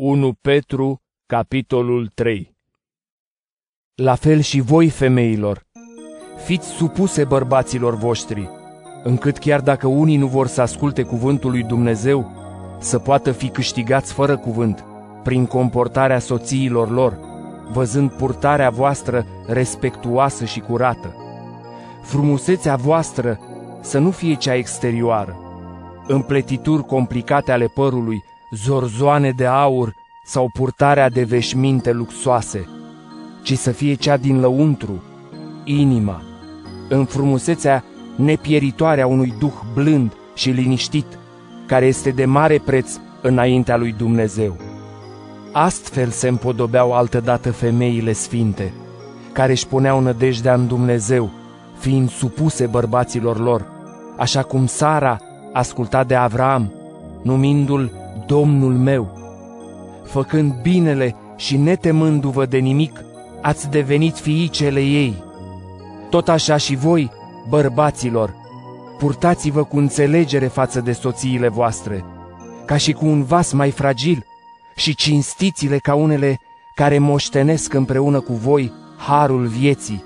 1 Petru, capitolul 3 La fel și voi, femeilor, fiți supuse bărbaților voștri, încât chiar dacă unii nu vor să asculte cuvântul lui Dumnezeu, să poată fi câștigați fără cuvânt, prin comportarea soțiilor lor, văzând purtarea voastră respectuoasă și curată. Frumusețea voastră să nu fie cea exterioară, împletituri complicate ale părului, zorzoane de aur sau purtarea de veșminte luxoase, ci să fie cea din lăuntru, inima, în frumusețea nepieritoare a unui duh blând și liniștit, care este de mare preț înaintea lui Dumnezeu. Astfel se împodobeau altădată femeile sfinte, care își puneau nădejdea în Dumnezeu, fiind supuse bărbaților lor, așa cum Sara asculta de Avram, numindu-l Domnul meu. Făcând binele și netemându-vă de nimic, ați devenit fiicele ei. Tot așa și voi, bărbaților, purtați-vă cu înțelegere față de soțiile voastre, ca și cu un vas mai fragil, și cinstiți-le ca unele care moștenesc împreună cu voi harul vieții,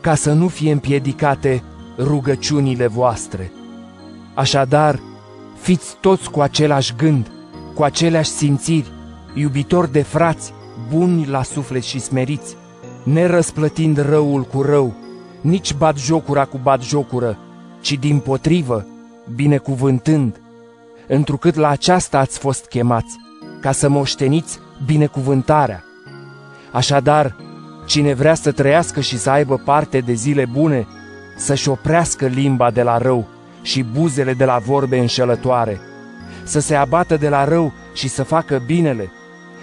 ca să nu fie împiedicate rugăciunile voastre. Așadar, fiți toți cu același gând, cu aceleași simțiri, iubitori de frați, buni la suflet și smeriți, nerăsplătind răul cu rău, nici bat jocura cu bat jocură, ci din potrivă, binecuvântând, întrucât la aceasta ați fost chemați, ca să moșteniți binecuvântarea. Așadar, cine vrea să trăiască și să aibă parte de zile bune, să-și oprească limba de la rău și buzele de la vorbe înșelătoare, să se abată de la rău și să facă binele,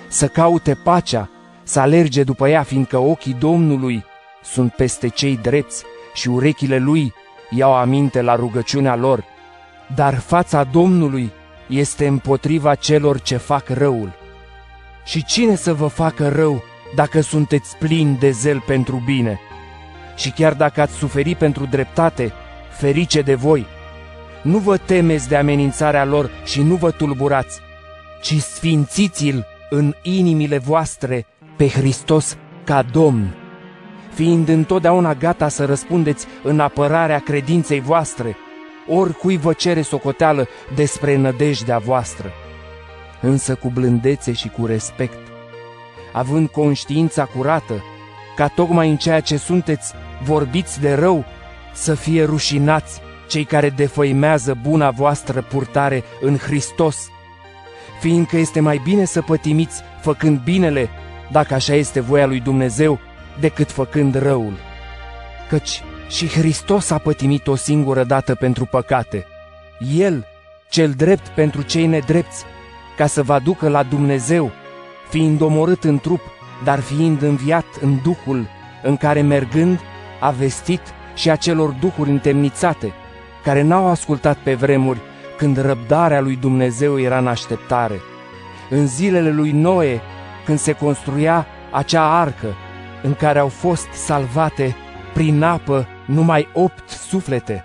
să caute pacea, să alerge după ea, fiindcă ochii Domnului sunt peste cei drepți și urechile lui iau aminte la rugăciunea lor, dar fața Domnului este împotriva celor ce fac răul. Și cine să vă facă rău dacă sunteți plini de zel pentru bine? Și chiar dacă ați suferit pentru dreptate, ferice de voi! Nu vă temeți de amenințarea lor și nu vă tulburați, ci sfințiți-l în inimile voastre pe Hristos ca Domn, fiind întotdeauna gata să răspundeți în apărarea credinței voastre, oricui vă cere socoteală despre nădejdea voastră, însă cu blândețe și cu respect, având conștiința curată, ca tocmai în ceea ce sunteți vorbiți de rău, să fie rușinați cei care defăimează buna voastră purtare în Hristos, fiindcă este mai bine să pătimiți făcând binele, dacă așa este voia lui Dumnezeu, decât făcând răul. Căci și Hristos a pătimit o singură dată pentru păcate. El, cel drept pentru cei nedrepți, ca să vă aducă la Dumnezeu, fiind omorât în trup, dar fiind înviat în Duhul, în care mergând a vestit și acelor duhuri întemnițate, care n-au ascultat pe vremuri când răbdarea lui Dumnezeu era în așteptare. În zilele lui Noe, când se construia acea arcă, în care au fost salvate prin apă numai opt suflete.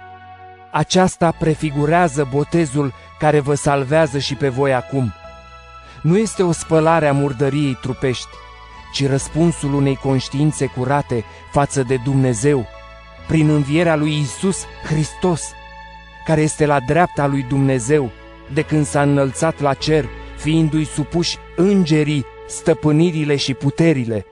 Aceasta prefigurează botezul care vă salvează și pe voi acum. Nu este o spălare a murdăriei trupești, ci răspunsul unei conștiințe curate față de Dumnezeu, prin învierea lui Isus Hristos, care este la dreapta lui Dumnezeu, de când s-a înălțat la cer, fiindu-i supuși îngerii, stăpânirile și puterile,